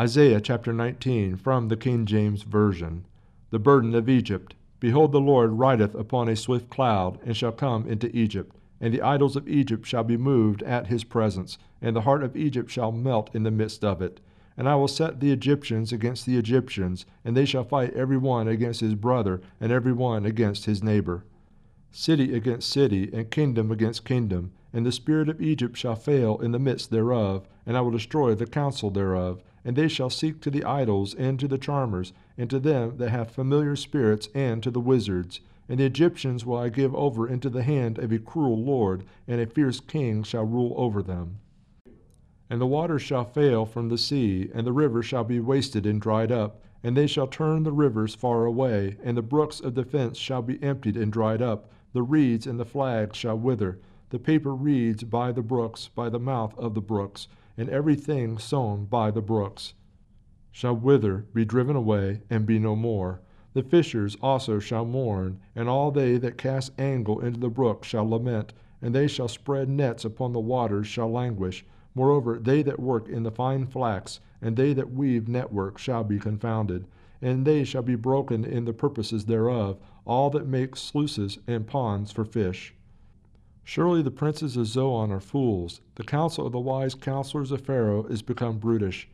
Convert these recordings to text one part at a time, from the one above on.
Isaiah chapter 19 from the King James Version. The burden of Egypt. Behold, the Lord rideth upon a swift cloud, and shall come into Egypt. And the idols of Egypt shall be moved at his presence, and the heart of Egypt shall melt in the midst of it. And I will set the Egyptians against the Egyptians, and they shall fight every one against his brother, and every one against his neighbor. City against city, and kingdom against kingdom, and the spirit of Egypt shall fail in the midst thereof, and I will destroy the counsel thereof. And they shall seek to the idols, and to the charmers, and to them that have familiar spirits, and to the wizards. And the Egyptians will I give over into the hand of a cruel lord, and a fierce king shall rule over them. And the waters shall fail from the sea, and the rivers shall be wasted and dried up, and they shall turn the rivers far away, and the brooks of defense shall be emptied and dried up, the reeds and the flags shall wither, the paper reeds by the brooks, by the mouth of the brooks, and everything sown by the brooks shall wither, be driven away, and be no more. The fishers also shall mourn, and all they that cast angle into the brook shall lament, and they shall spread nets upon the waters shall languish. Moreover, they that work in the fine flax, and they that weave network shall be confounded, and they shall be broken in the purposes thereof, all that make sluices and ponds for fish. Surely the princes of Zoan are fools. The counsel of the wise counselors of Pharaoh is become brutish.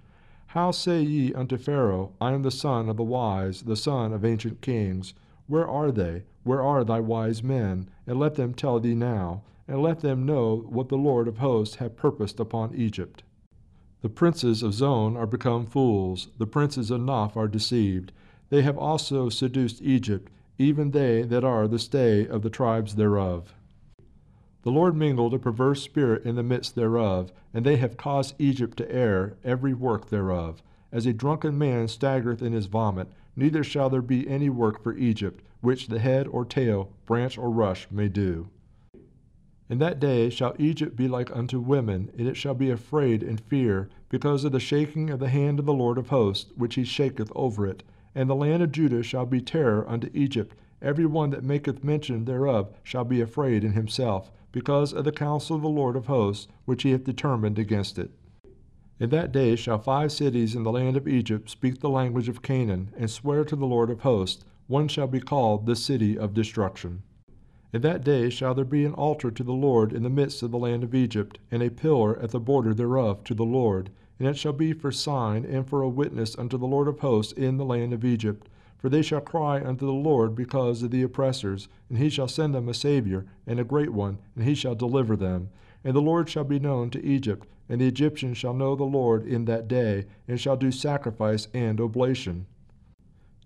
How say ye unto Pharaoh, I am the son of the wise, the son of ancient kings? Where are they? Where are thy wise men? And let them tell thee now, and let them know what the Lord of hosts hath purposed upon Egypt. The princes of Zoan are become fools, the princes of Noph are deceived. They have also seduced Egypt, even they that are the stay of the tribes thereof. The Lord mingled a perverse spirit in the midst thereof, and they have caused Egypt to err, every work thereof. As a drunken man staggereth in his vomit, neither shall there be any work for Egypt, which the head or tail, branch or rush, may do. In that day shall Egypt be like unto women, and it shall be afraid and fear, because of the shaking of the hand of the Lord of hosts, which he shaketh over it. And the land of Judah shall be terror unto Egypt. Every one that maketh mention thereof shall be afraid in himself, because of the counsel of the Lord of hosts, which he hath determined against it. In that day shall five cities in the land of Egypt speak the language of Canaan, and swear to the Lord of hosts, one shall be called the city of destruction. In that day shall there be an altar to the Lord in the midst of the land of Egypt, and a pillar at the border thereof to the Lord, and it shall be for sign and for a witness unto the Lord of hosts in the land of Egypt. For they shall cry unto the Lord because of the oppressors, and he shall send them a Saviour, and a great one, and he shall deliver them. And the Lord shall be known to Egypt, and the Egyptians shall know the Lord in that day, and shall do sacrifice and oblation.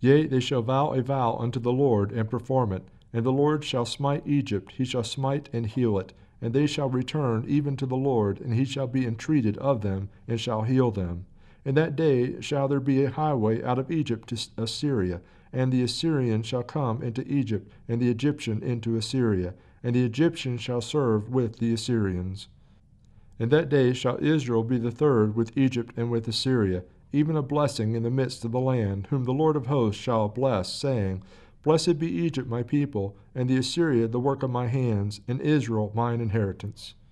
Yea, they shall vow a vow unto the Lord, and perform it. And the Lord shall smite Egypt, he shall smite and heal it. And they shall return even to the Lord, and he shall be entreated of them, and shall heal them. In that day shall there be a highway out of Egypt to Assyria, and the Assyrian shall come into Egypt, and the Egyptian into Assyria, and the Egyptian shall serve with the Assyrians. In that day shall Israel be the third with Egypt and with Assyria, even a blessing in the midst of the land, whom the Lord of hosts shall bless, saying, Blessed be Egypt my people, and the Assyria the work of my hands, and Israel mine inheritance.